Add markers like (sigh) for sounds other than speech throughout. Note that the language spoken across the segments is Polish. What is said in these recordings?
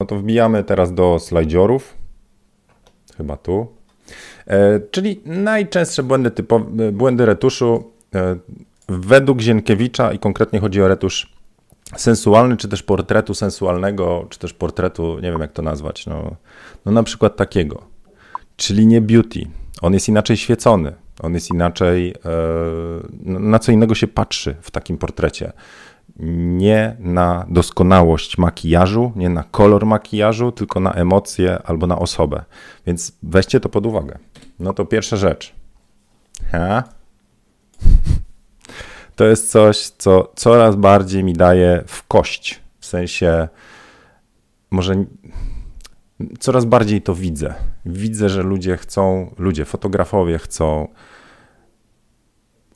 No to wbijamy teraz do slajdziorów. Chyba tu. E, czyli najczęstsze błędy, typowe, błędy retuszu e, według Zienkiewicza i konkretnie chodzi o retusz sensualny, czy też portretu sensualnego, czy też portretu, nie wiem jak to nazwać, no, no na przykład takiego, czyli nie beauty. On jest inaczej świecony, on jest inaczej, e, na co innego się patrzy w takim portrecie nie na doskonałość makijażu, nie na kolor makijażu, tylko na emocje albo na osobę. Więc weźcie to pod uwagę. No to pierwsza rzecz. Ha? (laughs) To jest coś, co coraz bardziej mi daje w kość. W sensie, może coraz bardziej to widzę. Widzę, że ludzie chcą, ludzie, fotografowie chcą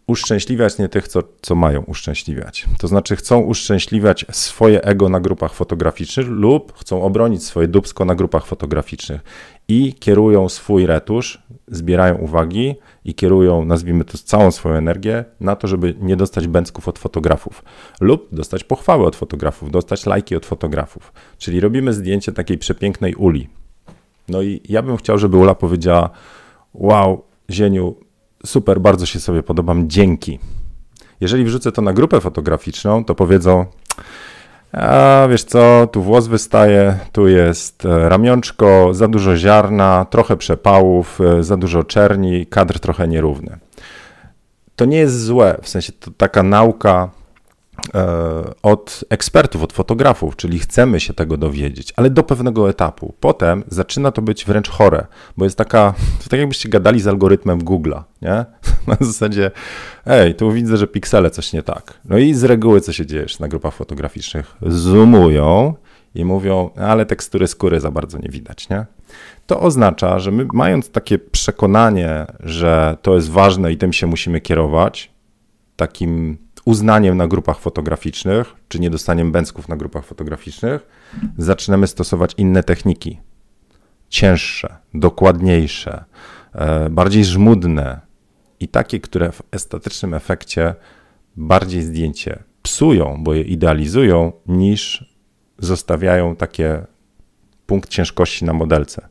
uszczęśliwiać nie tych, co, co mają uszczęśliwiać. To znaczy chcą uszczęśliwiać swoje ego na grupach fotograficznych lub chcą obronić swoje dubsko na grupach fotograficznych i kierują swój retusz, zbierają uwagi i kierują, nazwijmy to, całą swoją energię na to, żeby nie dostać bęcków od fotografów lub dostać pochwały od fotografów, dostać lajki od fotografów. Czyli robimy zdjęcie takiej przepięknej uli. No i ja bym chciał, żeby Ula powiedziała: Wow, Zieniu, super, bardzo się sobie podobam, dzięki. Jeżeli wrzucę to na grupę fotograficzną, to powiedzą, a wiesz co, tu włos wystaje, tu jest e, ramionczko, za dużo ziarna, trochę przepałów, e, za dużo czerni, kadr trochę nierówny. To nie jest złe, w sensie to taka nauka od ekspertów, od fotografów, czyli chcemy się tego dowiedzieć, ale do pewnego etapu. Potem zaczyna to być wręcz chore, bo jest taka, to tak jakbyście gadali z algorytmem Google'a, nie? (laughs) Na zasadzie, ej, tu widzę, że piksele coś nie tak. No i z reguły co się dzieje na grupach fotograficznych? Zoomują i mówią, ale tekstury skóry za bardzo nie widać, nie? To oznacza, że my mając takie przekonanie, że to jest ważne i tym się musimy kierować, takim uznaniem na grupach fotograficznych, czy niedostaniem bęcków na grupach fotograficznych, zaczynamy stosować inne techniki. Cięższe, dokładniejsze, e, bardziej żmudne i takie, które w estetycznym efekcie bardziej zdjęcie psują, bo je idealizują, niż zostawiają takie punkt ciężkości na modelce.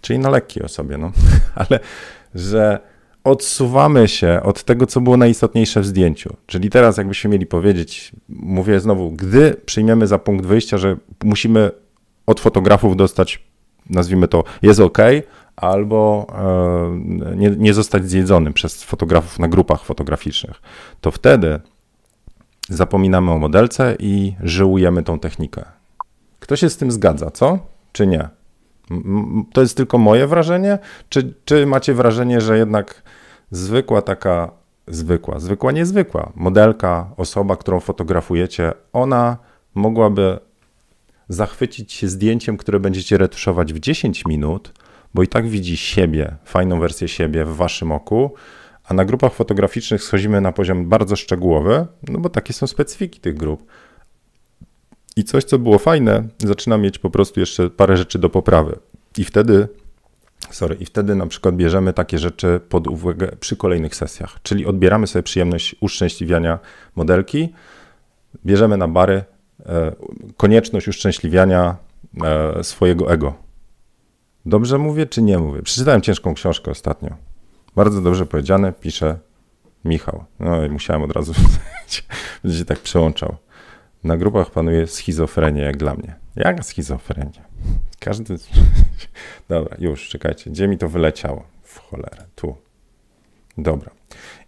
Czyli na lekkiej osobie, no. (laughs) Ale że odsuwamy się od tego, co było najistotniejsze w zdjęciu. Czyli teraz, jakbyśmy mieli powiedzieć, mówię znowu, gdy przyjmiemy za punkt wyjścia, że musimy od fotografów dostać, nazwijmy to, jest ok, albo e, nie, nie zostać zjedzonym przez fotografów na grupach fotograficznych, to wtedy zapominamy o modelce i żyłujemy tą technikę. Kto się z tym zgadza, co? Czy nie? To jest tylko moje wrażenie? Czy, czy macie wrażenie, że jednak zwykła taka, zwykła, zwykła, niezwykła modelka, osoba, którą fotografujecie, ona mogłaby zachwycić się zdjęciem, które będziecie retuszować w 10 minut, bo i tak widzi siebie, fajną wersję siebie w waszym oku, a na grupach fotograficznych schodzimy na poziom bardzo szczegółowy, no bo takie są specyfiki tych grup. I coś, co było fajne, zaczyna mieć po prostu jeszcze parę rzeczy do poprawy. I wtedy Sorry, i wtedy na przykład bierzemy takie rzeczy pod uwagę przy kolejnych sesjach, czyli odbieramy sobie przyjemność uszczęśliwiania modelki, bierzemy na bary e, konieczność uszczęśliwiania e, swojego ego. Dobrze mówię, czy nie mówię? Przeczytałem ciężką książkę ostatnio. Bardzo dobrze powiedziane, pisze Michał. No i musiałem od razu, (laughs) będzie się tak przełączał. Na grupach panuje schizofrenia, jak dla mnie. Jak schizofrenia? Każdy. (laughs) Dobra, już, czekajcie. Gdzie mi to wyleciało? W cholerę. Tu. Dobra.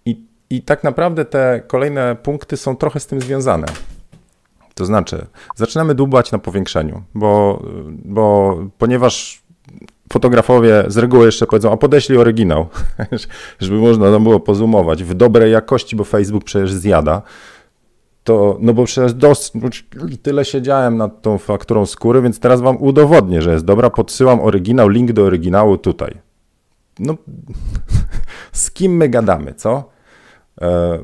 I, I tak naprawdę te kolejne punkty są trochę z tym związane. To znaczy, zaczynamy dłubać na powiększeniu, bo, bo ponieważ fotografowie z reguły jeszcze powiedzą, a podeślij oryginał, (laughs) żeby można było pozumować w dobrej jakości, bo Facebook przecież zjada to, no bo przecież dos, tyle siedziałem nad tą fakturą skóry, więc teraz wam udowodnię, że jest dobra. Podsyłam oryginał, link do oryginału tutaj. No, (laughs) z kim my gadamy, co? E,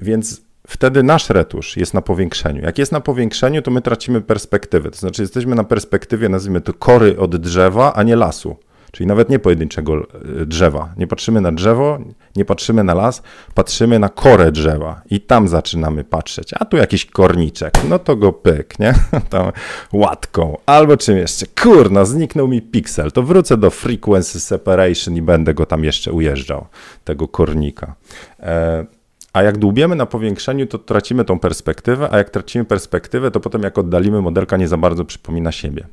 więc wtedy nasz retusz jest na powiększeniu. Jak jest na powiększeniu, to my tracimy perspektywę. To znaczy, jesteśmy na perspektywie, nazwijmy to, kory od drzewa, a nie lasu. Czyli nawet nie pojedynczego e, drzewa. Nie patrzymy na drzewo, nie patrzymy na las, patrzymy na korę drzewa i tam zaczynamy patrzeć. A tu jakiś korniczek, no to go pyk, nie? (laughs) Tam łatką. Albo czym jeszcze? Kurna, zniknął mi piksel, to wrócę do frequency separation i będę go tam jeszcze ujeżdżał, tego kornika. E, a jak dłubiemy na powiększeniu, to tracimy tą perspektywę, a jak tracimy perspektywę, to potem jak oddalimy, modelka nie za bardzo przypomina siebie.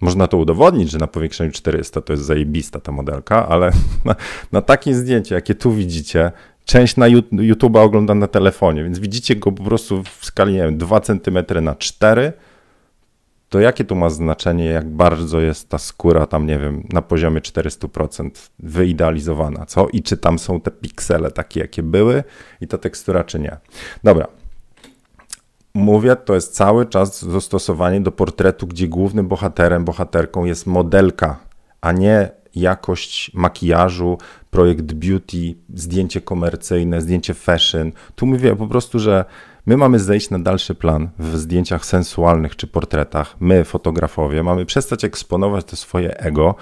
Można to udowodnić, że na powiększeniu 400 to jest zajebista ta modelka, ale (laughs) na, na takim zdjęciu, jakie tu widzicie, część na YouTube'a ogląda na telefonie, więc widzicie go po prostu w skali, nie wiem, 2 cm na 4 to jakie tu ma znaczenie, jak bardzo jest ta skóra tam, nie wiem, na poziomie 400% wyidealizowana, co? I czy tam są te piksele takie, jakie były i ta tekstura, czy nie. Dobra. Mówię, to jest cały czas zastosowanie do portretu, gdzie głównym bohaterem, bohaterką jest modelka, a nie jakość makijażu, projekt beauty, zdjęcie komercyjne, zdjęcie fashion. Tu mówię po prostu, że My mamy zejść na dalszy plan w zdjęciach sensualnych czy portretach. My, fotografowie, mamy przestać eksponować to swoje ego,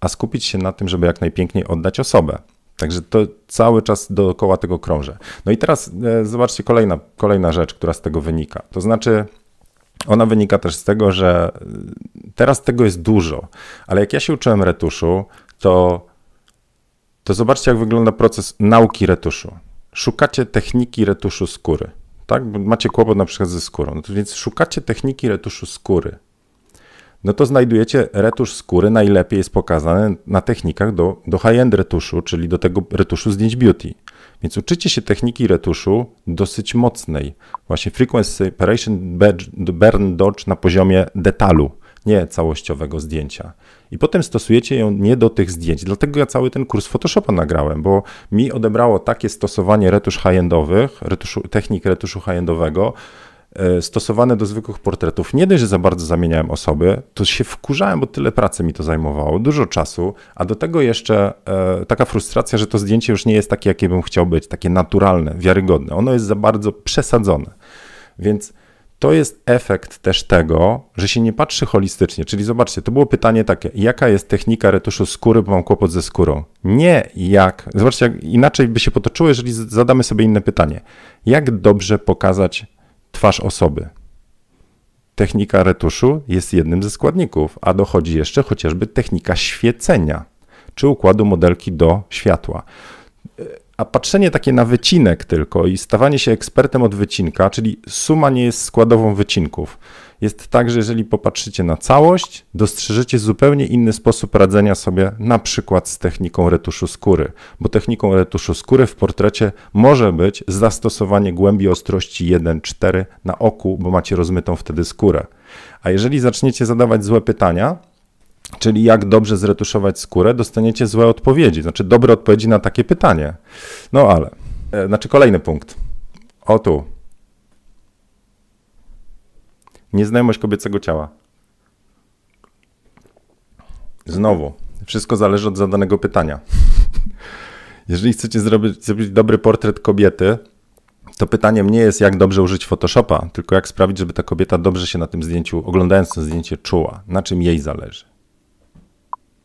a skupić się na tym, żeby jak najpiękniej oddać osobę. Także to cały czas dookoła tego krążę. No i teraz e, zobaczcie kolejna, kolejna rzecz, która z tego wynika. To znaczy, ona wynika też z tego, że e, teraz tego jest dużo, ale jak ja się uczyłem retuszu, to, to zobaczcie, jak wygląda proces nauki retuszu. Szukacie techniki retuszu skóry tak? Macie kłopot na przykład ze skórą. No to więc szukacie techniki retuszu skóry. No to znajdujecie retusz skóry, najlepiej jest pokazany na technikach do, do high-end retuszu, czyli do tego retuszu zdjęć beauty. Więc uczycie się techniki retuszu dosyć mocnej. Właśnie frequency separation burn dodge na poziomie detalu, nie całościowego zdjęcia i potem stosujecie ją nie do tych zdjęć. Dlatego ja cały ten kurs Photoshopa nagrałem, bo mi odebrało takie stosowanie retusz high-endowych, retuszu, technik retuszu high-endowego, stosowane do zwykłych portretów. Nie dość, że za bardzo zamieniałem osoby, to się wkurzałem, bo tyle pracy mi to zajmowało, dużo czasu, a do tego jeszcze e, taka frustracja, że to zdjęcie już nie jest takie, jakie bym chciał być, takie naturalne, wiarygodne. Ono jest za bardzo przesadzone. Więc to jest efekt też tego, że się nie patrzy holistycznie. Czyli zobaczcie, to było pytanie takie, jaka jest technika retuszu skóry, bo mam kłopot ze skórą. Nie jak, zobaczcie, jak inaczej by się potoczyło, jeżeli zadamy sobie inne pytanie. Jak dobrze pokazać twarz osoby? Technika retuszu jest jednym ze składników, a dochodzi jeszcze chociażby technika świecenia, czy układu modelki do światła. A patrzenie takie na wycinek tylko i stawanie się ekspertem od wycinka, czyli suma nie jest składową wycinków. Jest tak, że jeżeli popatrzycie na całość, dostrzeżecie zupełnie inny sposób radzenia sobie na przykład z techniką retuszu skóry, bo techniką retuszu skóry w portrecie może być zastosowanie głębi ostrości 1,4 na oku, bo macie rozmytą wtedy skórę. A jeżeli zaczniecie zadawać złe pytania, czyli jak dobrze zretuszować skórę, dostaniecie złe odpowiedzi, znaczy dobre odpowiedzi na takie pytanie. No ale, e, znaczy kolejny punkt. O tu. Nieznajomość kobiecego ciała. Znowu, wszystko zależy od zadanego pytania. (laughs) Jeżeli chcecie zrobić, zrobić dobry portret kobiety, to pytaniem nie jest, jak dobrze użyć Photoshopa, tylko jak sprawić, żeby ta kobieta dobrze się na tym zdjęciu, oglądając to zdjęcie, czuła, na czym jej zależy.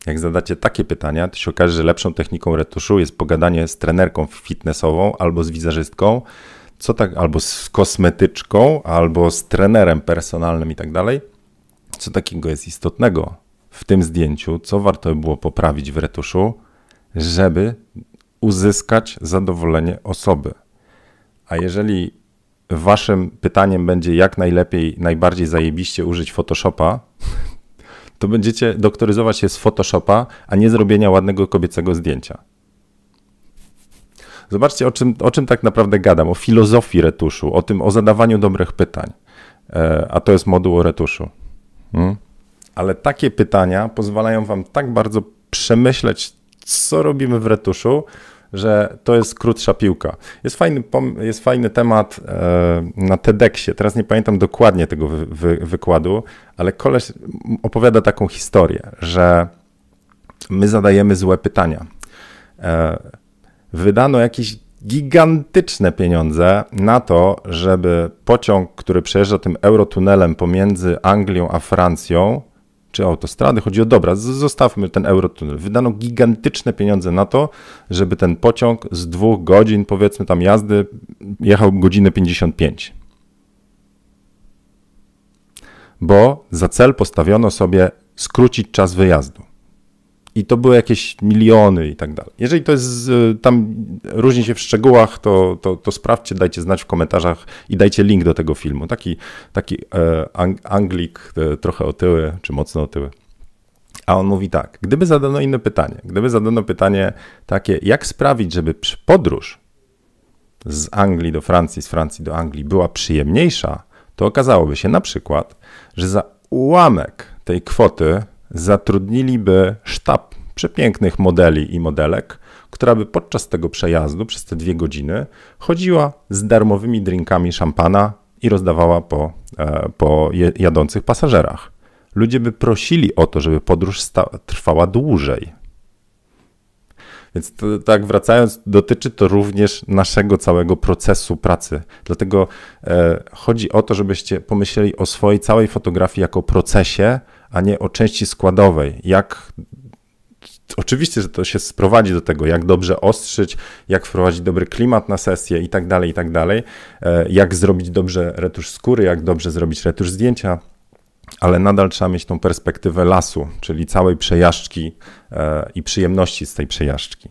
Jak zadacie takie pytania, to się okaże, że lepszą techniką retuszu jest pogadanie z trenerką fitnessową albo z wizerzystką, co tak, albo z kosmetyczką, albo z trenerem personalnym i tak dalej. Co takiego jest istotnego w tym zdjęciu, co warto by było poprawić w retuszu, żeby uzyskać zadowolenie osoby. A jeżeli waszym pytaniem będzie jak najlepiej, najbardziej zajebiście użyć Photoshopa, to będziecie doktoryzować się z Photoshopa, a nie zrobienia ładnego kobiecego zdjęcia. Zobaczcie, o czym, o czym tak naprawdę gadam, o filozofii retuszu, o tym, o zadawaniu dobrych pytań. E, a to jest moduł o retuszu. Hmm? Ale takie pytania pozwalają wam tak bardzo przemyśleć, co robimy w retuszu, że to jest krótsza piłka. Jest fajny, jest fajny temat e, na TEDxie, teraz nie pamiętam dokładnie tego wy, wy, wykładu, ale koleś opowiada taką historię, że my zadajemy złe pytania. E, wydano jakieś gigantyczne pieniądze na to, żeby pociąg, który przejeżdża tym eurotunelem pomiędzy Anglią a Francją, czy autostrady. Chodzi o dobra, zostawmy ten Eurotunnel. Wydano gigantyczne pieniądze na to, żeby ten pociąg z dwóch godzin, powiedzmy tam jazdy, jechał godzinę 55. Bo za cel postawiono sobie skrócić czas wyjazdu i to były jakieś miliony i tak dalej. Jeżeli to jest tam różni się w szczegółach, to, to, to sprawdźcie, dajcie znać w komentarzach i dajcie link do tego filmu. Taki, taki e, Anglik, e, trochę otyły, czy mocno otyły. A on mówi tak, gdyby zadano inne pytanie, gdyby zadano pytanie takie, jak sprawić, żeby podróż z Anglii do Francji, z Francji do Anglii była przyjemniejsza, to okazałoby się na przykład, że za ułamek tej kwoty zatrudniliby sztab przepięknych modeli i modelek, która by podczas tego przejazdu, przez te dwie godziny, chodziła z darmowymi drinkami szampana i rozdawała po, e, po jadących pasażerach. Ludzie by prosili o to, żeby podróż trwała dłużej. Więc to, tak wracając, dotyczy to również naszego całego procesu pracy. Dlatego e, chodzi o to, żebyście pomyśleli o swojej całej fotografii jako procesie, a nie o części składowej. Jak Oczywiście, że to się sprowadzi do tego, jak dobrze ostrzyć, jak wprowadzić dobry klimat na sesję i tak dalej, i tak dalej. E, jak zrobić dobrze retusz skóry, jak dobrze zrobić retusz zdjęcia, ale nadal trzeba mieć tą perspektywę lasu, czyli całej przejażdżki e, i przyjemności z tej przejażdżki.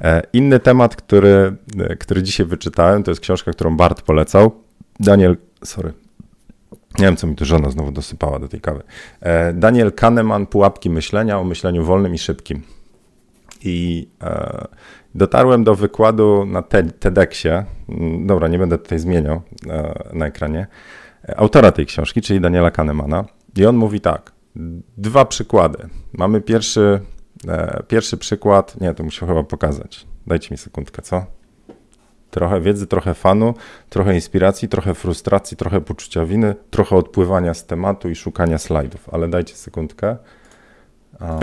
E, inny temat, który, który dzisiaj wyczytałem, to jest książka, którą Bart polecał. Daniel, sorry, nie wiem, co mi tu żona znowu dosypała do tej kawy. E, Daniel Kahneman, Pułapki myślenia o myśleniu wolnym i szybkim. I e, dotarłem do wykładu na TEDxie. Mm, dobra, nie będę tutaj zmieniał e, na ekranie. Autora tej książki, czyli Daniela Kahnemana. I on mówi tak. Dwa przykłady. Mamy pierwszy, pierwszy przykład. Nie, to muszę chyba pokazać. Dajcie mi sekundkę, co? Trochę wiedzy, trochę fanu, trochę inspiracji, trochę frustracji, trochę poczucia winy, trochę odpływania z tematu i szukania slajdów. Ale dajcie sekundkę. A,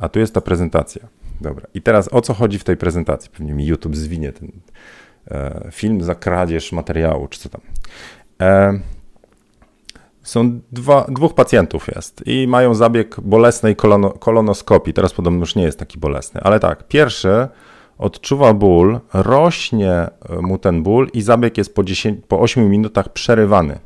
A tu jest ta prezentacja. Dobra. I teraz o co chodzi w tej prezentacji? Pewnie mi YouTube zwinie ten e, film za kradzież materiału, czy co tam. E, są dwa, dwóch pacjentów jest i mają zabieg bolesnej kolono, kolonoskopii. Teraz podobno już nie jest taki bolesny, ale tak, pierwszy odczuwa ból, rośnie e, mu ten ból i zabieg jest po, 10, po 8 minutach przerywany.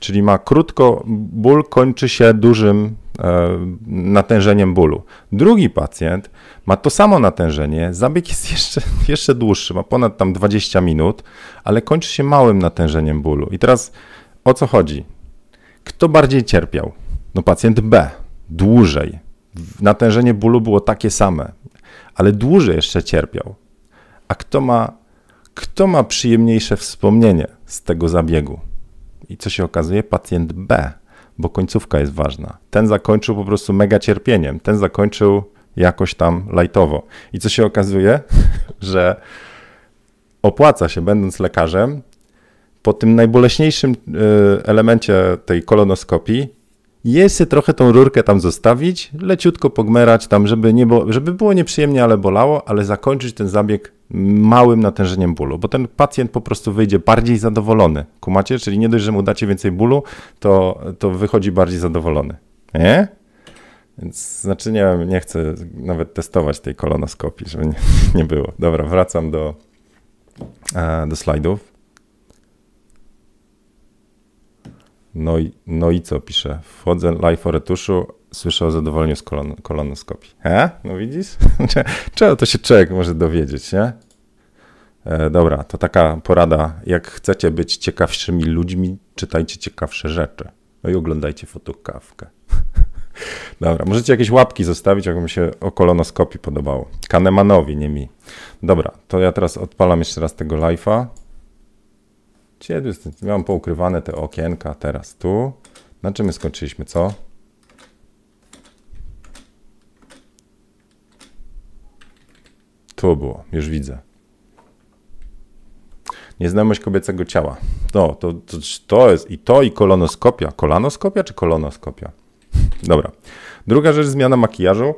Czyli ma krótko, ból kończy się dużym e, natężeniem bólu. Drugi pacjent ma to samo natężenie, zabieg jest (laughs) jeszcze, jeszcze dłuższy, ma ponad tam 20 minut, ale kończy się małym natężeniem bólu. I teraz o co chodzi? Kto bardziej cierpiał? No pacjent B, dłużej. Natężenie bólu było takie same ale dłużej jeszcze cierpiał. A kto ma, kto ma przyjemniejsze wspomnienie z tego zabiegu? I co się okazuje? Pacjent B, bo końcówka jest ważna. Ten zakończył po prostu mega cierpieniem, ten zakończył jakoś tam lajtowo. I co się okazuje? (laughs) że opłaca się, będąc lekarzem, po tym najboleśniejszym y, elemencie tej kolonoskopii jest trochę tą rurkę tam zostawić, leciutko pogmerać tam, żeby, nie było, żeby było nieprzyjemnie, ale bolało, ale zakończyć ten zabieg małym natężeniem bólu, bo ten pacjent po prostu wyjdzie bardziej zadowolony. Kumacie? Czyli nie dość, że mu dacie więcej bólu, to, to wychodzi bardziej zadowolony. Nie? Więc znaczy nie nie chcę nawet testować tej kolonoskopii, żeby nie, nie było. Dobra, wracam do, e, do slajdów. No i, no i co pisze? Wchodzę live o retuszu, słyszę o zadowoleniu z kolon, kolonoskopii. He? No widzisz? (laughs) Czego to się człowiek może dowiedzieć, nie? E, dobra, to taka porada. Jak chcecie być ciekawszymi ludźmi, czytajcie ciekawsze rzeczy. No i oglądajcie fotokawkę. (laughs) Dobra, możecie jakieś łapki zostawić, jak mi się o kolonoskopii podobało. Kanemanowi, nie mi. Dobra, to ja teraz odpalam jeszcze raz tego live'a. Gdzie jest? Miałem poukrywane te okienka, teraz tu. Na czym my skończyliśmy, co? Tu było, już widzę. Nieznajomość kobiecego ciała. No, to, to, to jest i to, i kolonoskopia. Kolanoskopia czy kolonoskopia? Dobra. Druga rzecz, zmiana makijażu.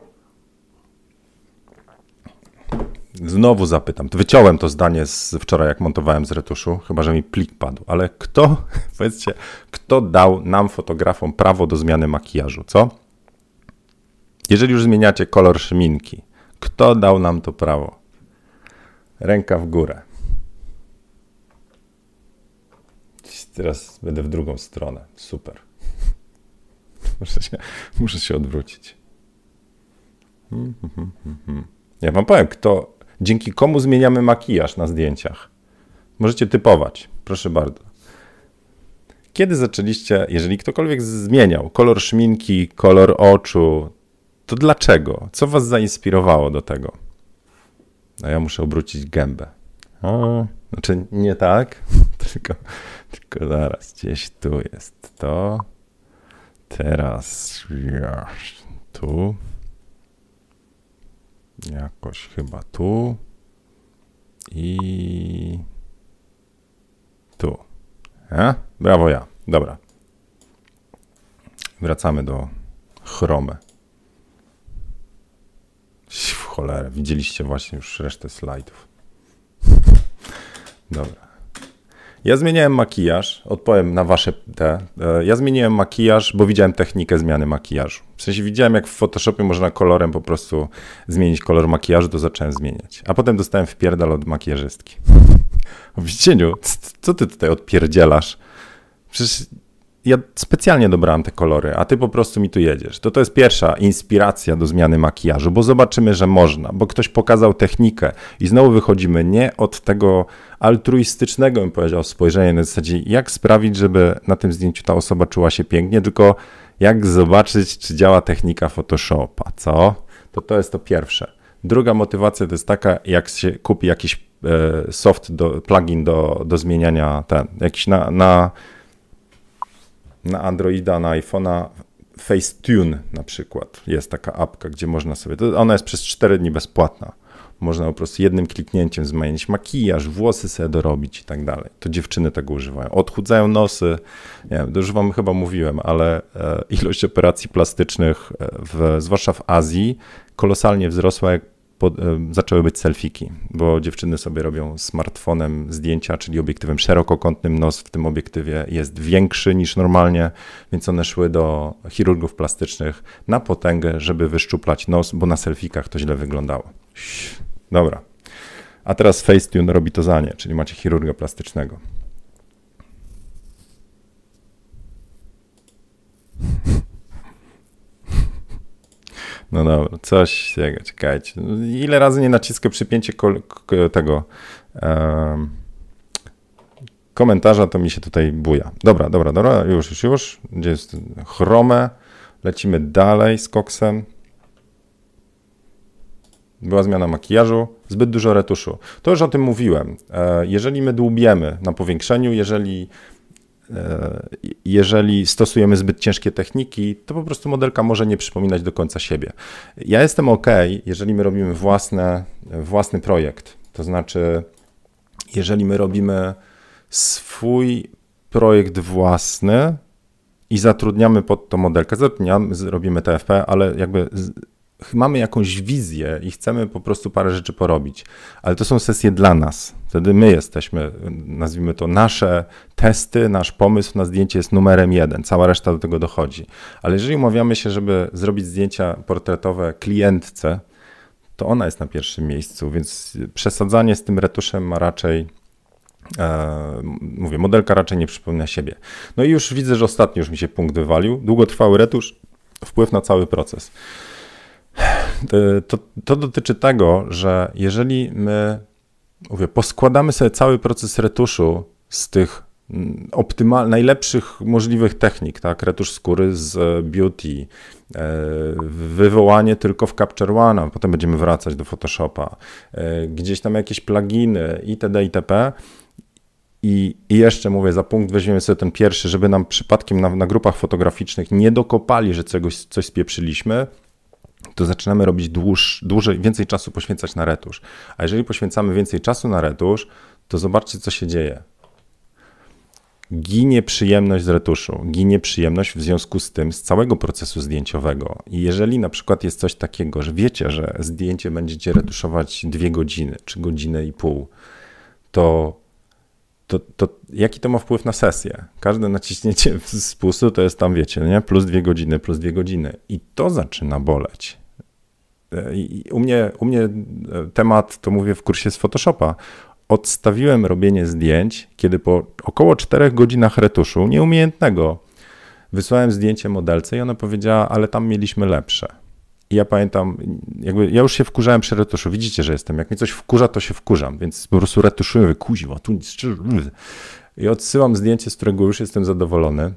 Znowu zapytam. Wyciąłem to zdanie z wczoraj, jak montowałem z retuszu, chyba że mi plik padł. Ale kto, (laughs) powiedzcie, kto dał nam, fotografom, prawo do zmiany makijażu, co? Jeżeli już zmieniacie kolor szminki, kto dał nam to prawo? Ręka w górę. Teraz będę w drugą stronę. Super. (laughs) Muszę się, muszę się odwrócić. Hmm, hmm, hmm, ja wam powiem, kto, dzięki komu zmieniamy makijaż na zdjęciach. Możecie typować, proszę bardzo. Kiedy zaczęliście, jeżeli ktokolwiek zmieniał kolor szminki, kolor oczu, to dlaczego? Co was zainspirowało do tego? No ja muszę obrócić gębę. O, znaczy nie tak, (laughs) tylko, tylko zaraz, gdzieś tu jest to. Teraz tu. Jakoś chyba tu. I tu. A? Brawo ja. Dobra. Wracamy do chromy. W cholerę. Widzieliście właśnie już resztę slajdów. (laughs) Dobra. Ja zmieniałem makijaż, odpowiem na wasze te. E, ja zmieniłem makijaż, bo widziałem technikę zmiany makijażu. W sensie widziałem, jak w Photoshopie można kolorem po prostu zmienić kolor makijażu, to zacząłem zmieniać. A potem dostałem wpierdal od makijażystki. (laughs) W cieniu, co ty tutaj odpierdzielasz? Przecież ja specjalnie dobrałem te kolory, a ty po prostu mi tu jedziesz. To to jest pierwsza inspiracja do zmiany makijażu, bo zobaczymy, że można, bo ktoś pokazał technikę i znowu wychodzimy nie od tego altruistycznego, bym powiedział, spojrzenia na zasadzie, jak sprawić, żeby na tym zdjęciu ta osoba czuła się pięknie, tylko jak zobaczyć, czy działa technika Photoshopa, co? To to jest to pierwsze. Druga motywacja to jest taka, jak się kupi jakiś e, soft, do, plugin do, do zmieniania, ten, jakiś na, na na Androida, na iPhone'a Facetune na przykład. Jest taka apka, gdzie można sobie, ona jest przez 4 dni bezpłatna. Można po prostu jednym kliknięciem zmienić makijaż, włosy sobie dorobić i tak dalej. To dziewczyny tego używają. Odchudzają nosy. Nie wiem, to już wam chyba mówiłem, ale e, ilość operacji plastycznych, e, w, zwłaszcza w Azji, kolosalnie wzrosła, jak e, zaczęły być selfiki, bo dziewczyny sobie robią smartfonem zdjęcia, czyli obiektywem szerokokątnym. Nos w tym obiektywie jest większy niż normalnie, więc one szły do chirurgów plastycznych na potęgę, żeby wyszczuplać nos, bo na selfikach to źle wyglądało. Dobra. A teraz Facetune robi to za nie, czyli macie chirurga plastycznego. (laughs) No dobra, coś tego, czekajcie. Ile razy nie naciskę przypięcie tego um, komentarza, to mi się tutaj buja. Dobra, dobra, dobra, już, już, już. Gdzie jest chromę? Lecimy dalej z koksem. Była zmiana makijażu, zbyt dużo retuszu. To już o tym mówiłem. E, jeżeli my dłubiemy na powiększeniu, jeżeli jeżeli stosujemy zbyt ciężkie techniki, to po prostu modelka może nie przypominać do końca siebie. Ja jestem ok, jeżeli my robimy własne, własny projekt. To znaczy, jeżeli my robimy swój projekt własny i zatrudniamy pod to modelkę, zatrudniamy, robimy TFP, ale jakby mamy jakąś wizję i chcemy po prostu parę rzeczy porobić, ale to są sesje dla nas. Wtedy my jesteśmy, nazwijmy to nasze testy, nasz pomysł na zdjęcie jest numerem jeden, cała reszta do tego dochodzi. Ale jeżeli umawiamy się, żeby zrobić zdjęcia portretowe klientce, to ona jest na pierwszym miejscu, więc przesadzanie z tym retuszem ma raczej E, mówię, modelka raczej nie przypomina siebie. No i już widzę, że ostatni już mi się punkt wywalił. Długotrwały retusz, wpływ na cały proces. To, to dotyczy tego, że jeżeli my mówię, poskładamy sobie cały proces retuszu z tych mm, optymal, najlepszych możliwych technik, tak? Retusz skóry z e, beauty, e, wywołanie tylko w Capture One, potem będziemy wracać do Photoshopa, e, gdzieś tam jakieś pluginy itd. itp. I, I jeszcze mówię, za punkt weźmiemy sobie ten pierwszy, żeby nam przypadkiem na, na grupach fotograficznych nie dokopali, że czegoś, coś spieprzyliśmy, to zaczynamy robić dłuż, dłużej, więcej czasu poświęcać na retusz. A jeżeli poświęcamy więcej czasu na retusz, to zobaczcie, co się dzieje. ginie przyjemność z retuszu, ginie przyjemność w związku z tym z całego procesu zdjęciowego. I jeżeli na przykład jest coś takiego, że wiecie, że zdjęcie będziecie retuszować dwie godziny czy godzinę i pół, to, to, to jaki to ma wpływ na sesję? Każde naciśnięcie (laughs) spustu to jest tam, wiecie, nie? plus dwie godziny, plus dwie godziny. I to zaczyna boleć. I u mnie, u mnie temat, to mówię w kursie z Photoshopa, odstawiłem robienie zdjęć, kiedy po około 4 godzinach retuszu, nieumiejętnego, wysłałem zdjęcie modelce i ona powiedziała, ale tam mieliśmy lepsze. I ja pamiętam, jakby ja już się wkurzałem przy retuszu. Widzicie, że jestem. Jak mnie coś wkurza, to się wkurzam, więc po prostu retuszuję, mówię, tu nic. I odsyłam zdjęcie, z którego już jestem zadowolony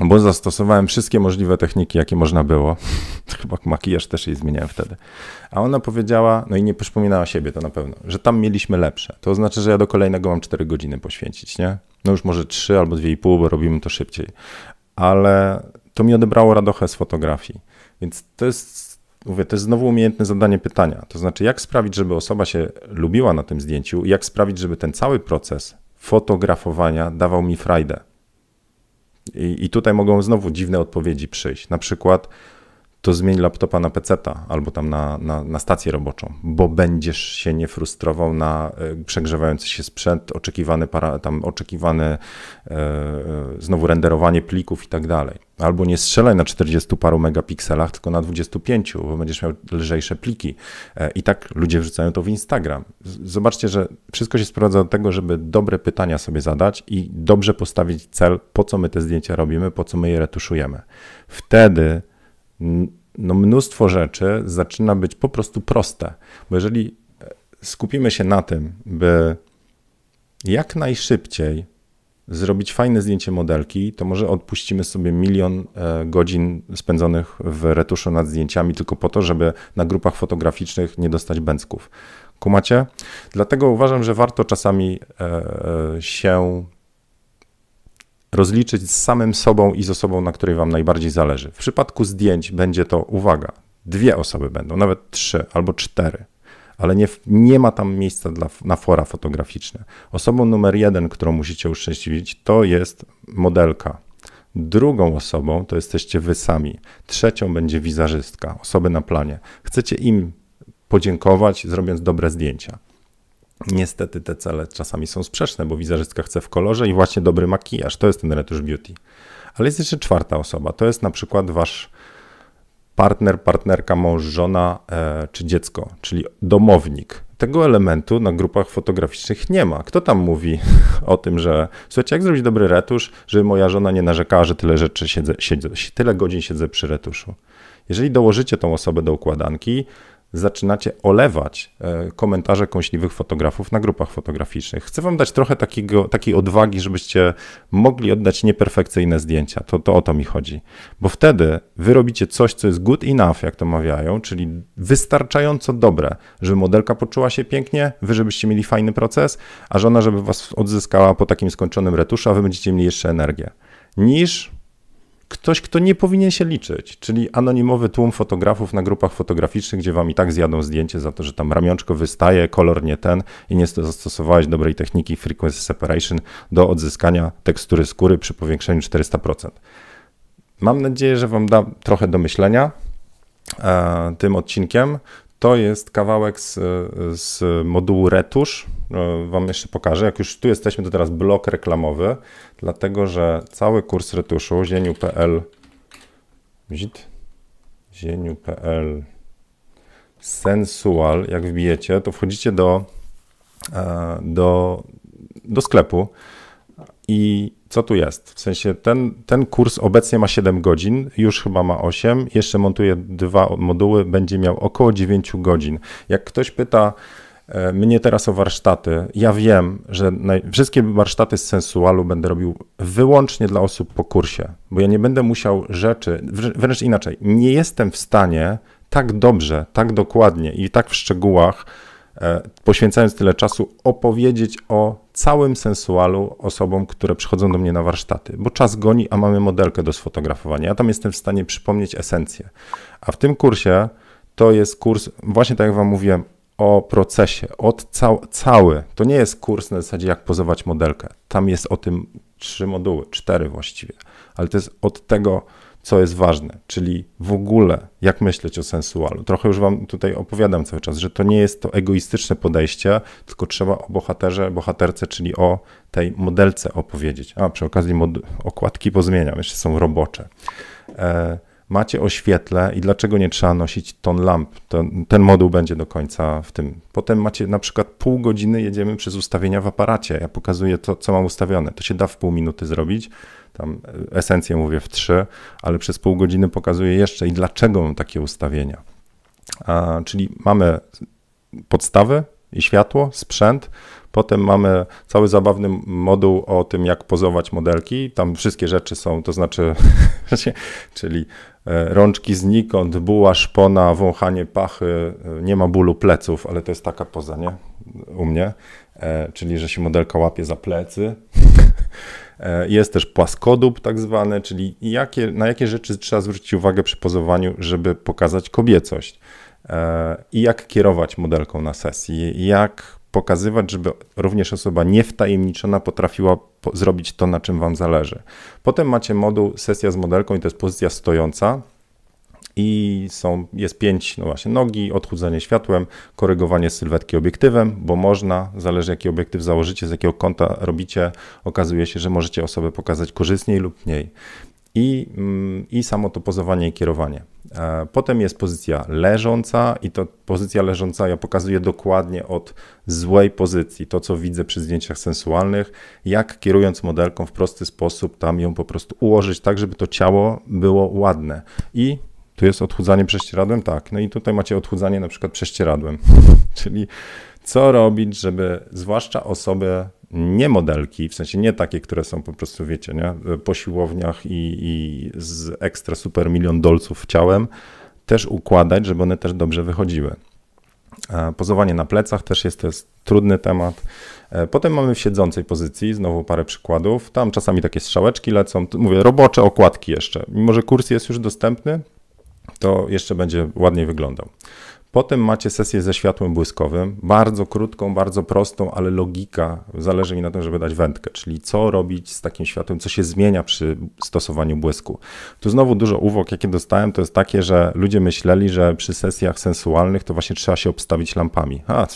bo zastosowałem wszystkie możliwe techniki, jakie można było. (laughs) Chyba makijaż też jej zmieniałem wtedy. A ona powiedziała, no i nie przypominała siebie to na pewno, że tam mieliśmy lepsze. To znaczy, że ja do kolejnego mam 4 godziny poświęcić, nie? No już może 3 albo 2,5, bo robimy to szybciej. Ale to mi odebrało radochę z fotografii. Więc to jest, mówię, to jest znowu umiejętne zadanie pytania. To znaczy, jak sprawić, żeby osoba się lubiła na tym zdjęciu jak sprawić, żeby ten cały proces fotografowania dawał mi frajdę i, I, tutaj mogą znowu dziwne odpowiedzi przyjść. Na przykład to zmień laptopa na peceta albo tam na, na, na stację roboczą, bo będziesz się nie frustrował na e, przegrzewający się sprzęt, oczekiwany, para, tam oczekiwane e, e, znowu renderowanie plików i tak dalej. Albo nie strzelaj na 40 paru megapikselach, tylko na 25, bo będziesz miał lżejsze pliki. E, I tak ludzie wrzucają to w Instagram. Zobaczcie, że wszystko się sprowadza do tego, żeby dobre pytania sobie zadać i dobrze postawić cel, po co my te zdjęcia robimy, po co my je retuszujemy. Wtedy no, mnóstwo rzeczy zaczyna być po prostu proste. Bo jeżeli e, skupimy się na tym, by jak najszybciej zrobić fajne zdjęcie modelki, to może odpuścimy sobie milion e, godzin spędzonych w retuszu nad zdjęciami tylko po to, żeby na grupach fotograficznych nie dostać bęcków. Kumacie? Dlatego uważam, że warto czasami e, się rozliczyć z samym sobą i z osobą, na której Wam najbardziej zależy. W przypadku zdjęć będzie to, uwaga, dwie osoby będą, nawet trzy albo cztery, ale nie, nie ma tam miejsca dla, na fora fotograficzne. Osobą numer jeden, którą musicie uszczęśliwić, to jest modelka. Drugą osobą to jesteście wy sami. Trzecią będzie wizerzystka, osoby na planie. Chcecie im podziękować, zrobiąc dobre zdjęcia. Niestety te cele czasami są sprzeczne, bo wizerzystka chce w kolorze i właśnie dobry makijaż. To jest ten retusz beauty. Ale jest jeszcze czwarta osoba. To jest na przykład wasz partner, partnerka, mąż, żona e, czy dziecko, czyli domownik. Tego elementu na grupach fotograficznych nie ma. Kto tam mówi (laughs) o tym, że słuchajcie, jak zrobić dobry retusz, żeby moja żona nie narzekała, że tyle rzeczy siedzę, siedzę tyle godzin siedzę przy retuszu. Jeżeli dołożycie tą osobę do układanki, zaczynacie olewać e, komentarze kąśliwych fotografów na grupach fotograficznych. Chcę wam dać trochę takiego, takiej odwagi, żebyście mogli oddać nieperfekcyjne zdjęcia. To, to o to mi chodzi. Bo wtedy wy robicie coś, co jest good enough, jak to mawiają, czyli wystarczająco dobre, żeby modelka poczuła się pięknie, wy żebyście mieli fajny proces, a żona, żeby was odzyskała po takim skończonym retuszu, a wy będziecie mieli jeszcze energię. Niż ktoś, kto nie powinien się liczyć, czyli anonimowy tłum fotografów na grupach fotograficznych, gdzie wam i tak zjadą zdjęcie za to, że tam ramionczko wystaje, kolor nie ten i nie zastosowałeś dobrej techniki frequency separation do odzyskania tekstury skóry przy powiększeniu 400%. Mam nadzieję, że wam da trochę do myślenia e, tym odcinkiem. To jest kawałek z, z modułu retusz. E, wam jeszcze pokażę. Jak już tu jesteśmy, to teraz blok reklamowy, dlatego że cały kurs retuszu zieniu.pl zieniu.pl sensual, jak wbijecie, to wchodzicie do, e, do, do sklepu i co tu jest? W sensie ten, ten kurs obecnie ma 7 godzin, już chyba ma 8, jeszcze montuje dwa moduły, będzie miał około 9 godzin. Jak ktoś pyta mnie teraz o warsztaty, ja wiem, że wszystkie warsztaty z sensualu będę robił wyłącznie dla osób po kursie, bo ja nie będę musiał rzeczy, wręcz inaczej, nie jestem w stanie tak dobrze, tak dokładnie i tak w szczegółach E, poświęcając tyle czasu, opowiedzieć o całym sensualu osobom, które przychodzą do mnie na warsztaty, bo czas goni, a mamy modelkę do sfotografowania. Ja tam jestem w stanie przypomnieć esencję. A w tym kursie to jest kurs, właśnie tak jak Wam mówiłem, o procesie, od cał, cały. To nie jest kurs na zasadzie, jak pozować modelkę. Tam jest o tym trzy moduły, cztery właściwie, ale to jest od tego, co jest ważne, czyli w ogóle jak myśleć o sensualu. Trochę już Wam tutaj opowiadam cały czas, że to nie jest to egoistyczne podejście, tylko trzeba o bohaterze, bohaterce, czyli o tej modelce opowiedzieć. A przy okazji okładki pozmieniam, jeszcze są robocze. E, macie oświetle i dlaczego nie trzeba nosić ton lamp. To, ten moduł będzie do końca w tym. Potem macie na przykład pół godziny jedziemy przez ustawienia w aparacie. Ja pokazuję to, co mam ustawione. To się da w pół minuty zrobić. Tam esencję mówię w trzy, ale przez pół godziny pokazuję jeszcze i dlaczego mam takie ustawienia. A, czyli mamy podstawy i światło, sprzęt, Potem mamy cały zabawny moduł o tym, jak pozować modelki. Tam wszystkie rzeczy są, to znaczy, (laughs) czyli e, rączki znikąd, buła, szpona, wąchanie pachy, e, nie ma bólu pleców, ale to jest taka poza, nie? U mnie, e, czyli że się modelka łapie za plecy. (laughs) Jest też płaskodób tak zwany, czyli jakie, na jakie rzeczy trzeba zwrócić uwagę przy pozowaniu, żeby pokazać kobiecość. I jak kierować modelką na sesji, jak pokazywać, żeby również osoba niewtajemniczona potrafiła po zrobić to, na czym Wam zależy. Potem macie moduł sesja z modelką i to jest pozycja stojąca. I są, jest pięć, no właśnie, nogi, odchudzanie światłem, korygowanie sylwetki obiektywem, bo można, zależy jaki obiektyw założycie, z jakiego kąta robicie, okazuje się, że możecie osobę pokazać korzystniej lub mniej i, mm, i samo to pozowanie i kierowanie. E, potem jest pozycja leżąca i to pozycja leżąca ja pokazuję dokładnie od złej pozycji, to co widzę przy zdjęciach sensualnych, jak kierując modelką w prosty sposób tam ją po prostu ułożyć tak, żeby to ciało było ładne. I tu jest odchudzanie prześcieradłem? Tak. No i tutaj macie odchudzanie na przykład prześcieradłem, (laughs) czyli co robić, żeby zwłaszcza osoby nie modelki, w sensie nie takie, które są po prostu, wiecie, nie, po siłowniach i, i z ekstra super milion dolców ciałem, też układać, żeby one też dobrze wychodziły. Pozowanie na plecach też jest, to jest trudny temat. E, potem mamy w siedzącej pozycji, znowu parę przykładów. Tam czasami takie strzałeczki lecą. Mówię, robocze okładki jeszcze. Mimo, że kurs jest już dostępny, to jeszcze będzie ładniej wyglądał. Potem macie sesję ze światłem błyskowym, bardzo krótką, bardzo prostą, ale logika zależy mi na tym, żeby dać wędkę, czyli co robić z takim światłem, co się zmienia przy stosowaniu błysku. Tu znowu dużo uwag, jakie dostałem, to jest takie, że ludzie myśleli, że przy sesjach sensualnych to właśnie trzeba się obstawić lampami. A,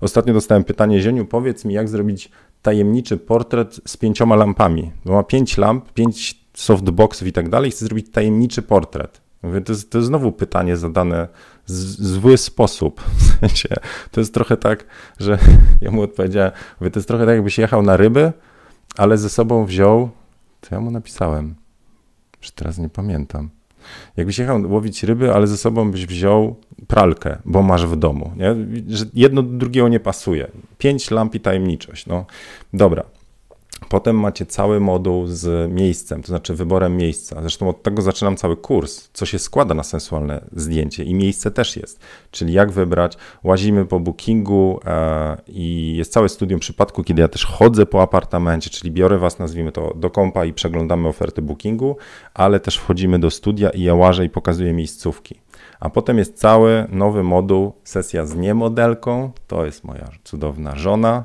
ostatnio dostałem pytanie, Zieniu, powiedz mi, jak zrobić tajemniczy portret z pięcioma lampami. Bo ma pięć lamp, pięć softboxów i tak dalej, chcę zrobić tajemniczy portret. To, jest, to jest znowu pytanie zadane zły sposób. (laughs) W sensie, to jest trochę tak, że (laughs) ja mu odpowiedziałem, mówię, to jest trochę tak, jakbyś jechał na ryby, ale ze sobą wziął, co ja mu napisałem? Już teraz nie pamiętam. Jakbyś jechał łowić ryby, ale ze sobą byś wziął pralkę, bo masz w domu. Nie? Że jedno do drugiego nie pasuje. Pięć lamp i tajemniczość. No dobra. Potem macie cały moduł z miejscem, to znaczy wyborem miejsca. Zresztą od tego zaczynam cały kurs, co się składa na sensualne zdjęcie i miejsce też jest. Czyli jak wybrać, łazimy po bookingu e, i jest całe studium przypadku, kiedy ja też chodzę po apartamencie, czyli biorę was, nazwijmy to, do kompa i przeglądamy oferty bookingu, ale też wchodzimy do studia i ja łażę i pokazuję miejscówki. A potem jest cały nowy moduł, sesja z niemodelką, to jest moja cudowna żona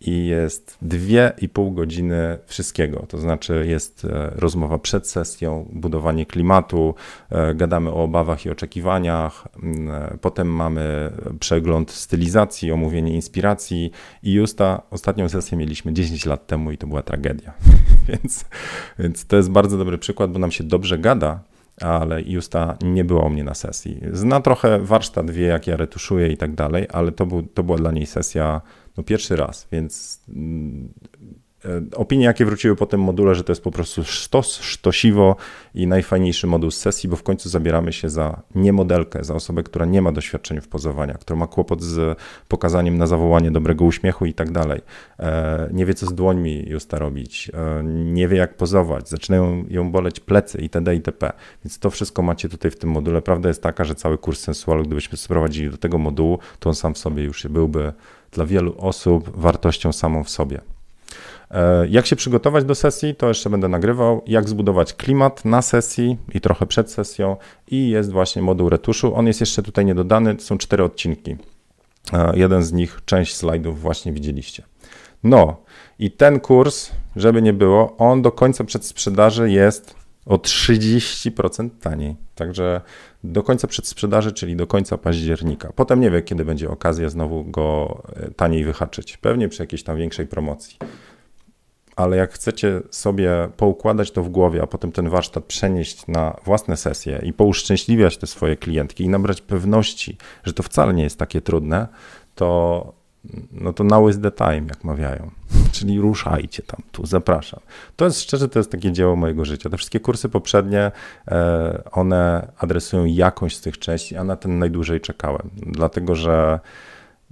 i jest dwie i pół godziny wszystkiego. To znaczy jest e, rozmowa przed sesją, budowanie klimatu, e, gadamy o obawach i oczekiwaniach, e, potem mamy przegląd stylizacji, omówienie inspiracji i już ta ostatnią sesję mieliśmy 10 lat temu i to była tragedia. (laughs) więc, więc to jest bardzo dobry przykład, bo nam się dobrze gada, ale Justa nie była u mnie na sesji. Zna trochę warsztat, wie jak ja retuszuję i tak dalej, ale to, był, to była dla niej sesja no, pierwszy raz, więc mm, opinie, jakie wróciły po tym module, że to jest po prostu sztos, sztosiwo i najfajniejszy moduł z sesji, bo w końcu zabieramy się za niemodelkę, za osobę, która nie ma doświadczenia w pozowaniu, która ma kłopot z pokazaniem na zawołanie dobrego uśmiechu i tak dalej. E, nie wie, co z dłońmi Justa robić, e, nie wie, jak pozować, zaczynają ją boleć plecy itd. itp. Więc to wszystko macie tutaj w tym module. Prawda jest taka, że cały kurs sensualu, gdybyśmy sprowadzili do tego modułu, to on sam w sobie już byłby dla wielu osób wartością samą w sobie. E, jak się przygotować do sesji, to jeszcze będę nagrywał. Jak zbudować klimat na sesji i trochę przed sesją. I jest właśnie moduł retuszu. On jest jeszcze tutaj niedodany. Są cztery odcinki. E, jeden z nich, część slajdów właśnie widzieliście. No i ten kurs, żeby nie było, on do końca przedsprzedaży jest o 30% taniej. Także do końca przedsprzedaży, czyli do końca października. Potem nie wiem, kiedy będzie okazja znowu go e, taniej wyhaczyć. Pewnie przy jakiejś tam większej promocji. Ale jak chcecie sobie poukładać to w głowie, a potem ten warsztat przenieść na własne sesje i pouszczęśliwiać te swoje klientki i nabrać pewności, że to wcale nie jest takie trudne, to no to now is the time, jak mawiają. (laughs) Czyli ruszajcie tam, tu zapraszam. To jest szczerze, to jest takie dzieło mojego życia. Te wszystkie kursy poprzednie, e, one adresują jakąś z tych części, a na ten najdłużej czekałem. Dlatego, że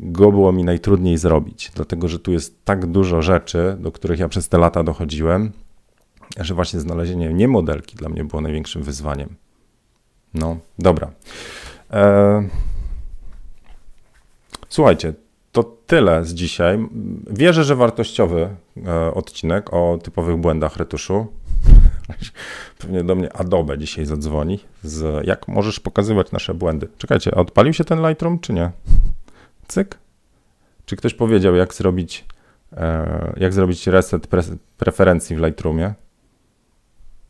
go było mi najtrudniej zrobić, dlatego że tu jest tak dużo rzeczy, do których ja przez te lata dochodziłem, że właśnie znalezienie nie modelki dla mnie było największym wyzwaniem. No, dobra. E... Słuchajcie, to tyle z dzisiaj. Wierzę, że wartościowy e, odcinek o typowych błędach retuszu. (laughs) Pewnie do mnie Adobe dzisiaj zadzwoni. Z jak możesz pokazywać nasze błędy. Czekajcie, odpalił się ten Lightroom, czy nie? Cyk. Czy ktoś powiedział, jak zrobić, e, jak zrobić reset preferencji w Lightroomie?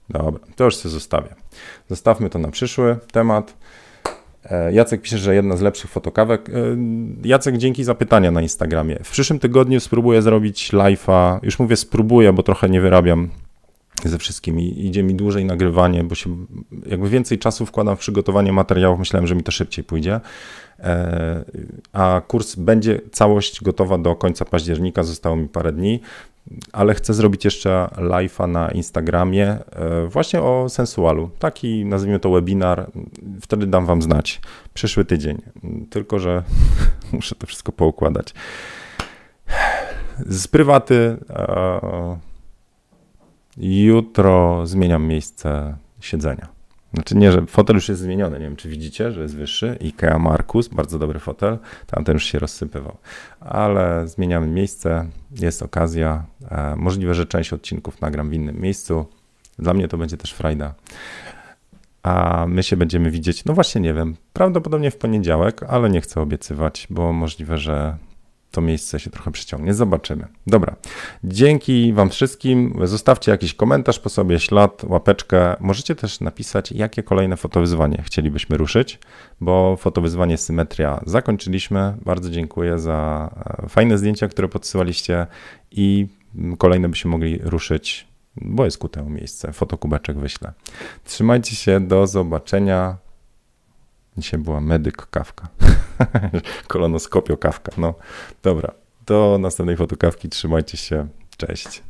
Dobra, to już sobie zostawię. Zostawmy to na przyszły temat. E, Jacek pisze, że jedna z lepszych fotokawek. E, Jacek, dzięki za pytania na Instagramie. W przyszłym tygodniu spróbuję zrobić live'a. Już mówię spróbuję, bo trochę nie wyrabiam ze wszystkim i idzie mi dłużej nagrywanie, bo się jakby więcej czasu wkładam w przygotowanie materiałów. Myślałem, że mi to szybciej pójdzie. E, a kurs będzie całość gotowa do końca października, zostało mi parę dni, ale chcę zrobić jeszcze live'a na Instagramie e, właśnie o sensualu. Taki, nazwijmy to webinar, wtedy dam wam znać. Przyszły tydzień. Tylko, że (laughs) muszę to wszystko poukładać. Z prywaty e, jutro zmieniam miejsce siedzenia. Znaczy nie, że fotel już jest zmieniony, nie wiem czy widzicie, że jest wyższy. IKEA Markus, bardzo dobry fotel, tamten już się rozsypywał. Ale zmieniamy miejsce, jest okazja. E, możliwe, że część odcinków nagram w innym miejscu. Dla mnie to będzie też frajda. A my się będziemy widzieć, no właśnie nie wiem, prawdopodobnie w poniedziałek, ale nie chcę obiecywać, bo możliwe, że to miejsce się trochę przyciągnie. Zobaczymy. Dobra. Dzięki Wam wszystkim. Zostawcie jakiś komentarz po sobie, ślad, łapeczkę. Możecie też napisać, jakie kolejne fotowyzwanie chcielibyśmy ruszyć, bo fotowyzwanie Symetria zakończyliśmy. Bardzo dziękuję za e, fajne zdjęcia, które podsyłaliście i kolejne byśmy mogli ruszyć, bo jest ku temu miejsce. Fotokubeczek wyślę. Trzymajcie się, do zobaczenia. Dzisiaj była medyk kawka. (laughs) Kolonoskopio kawka. No dobra. Do następnej fotokawki. Trzymajcie się. Cześć.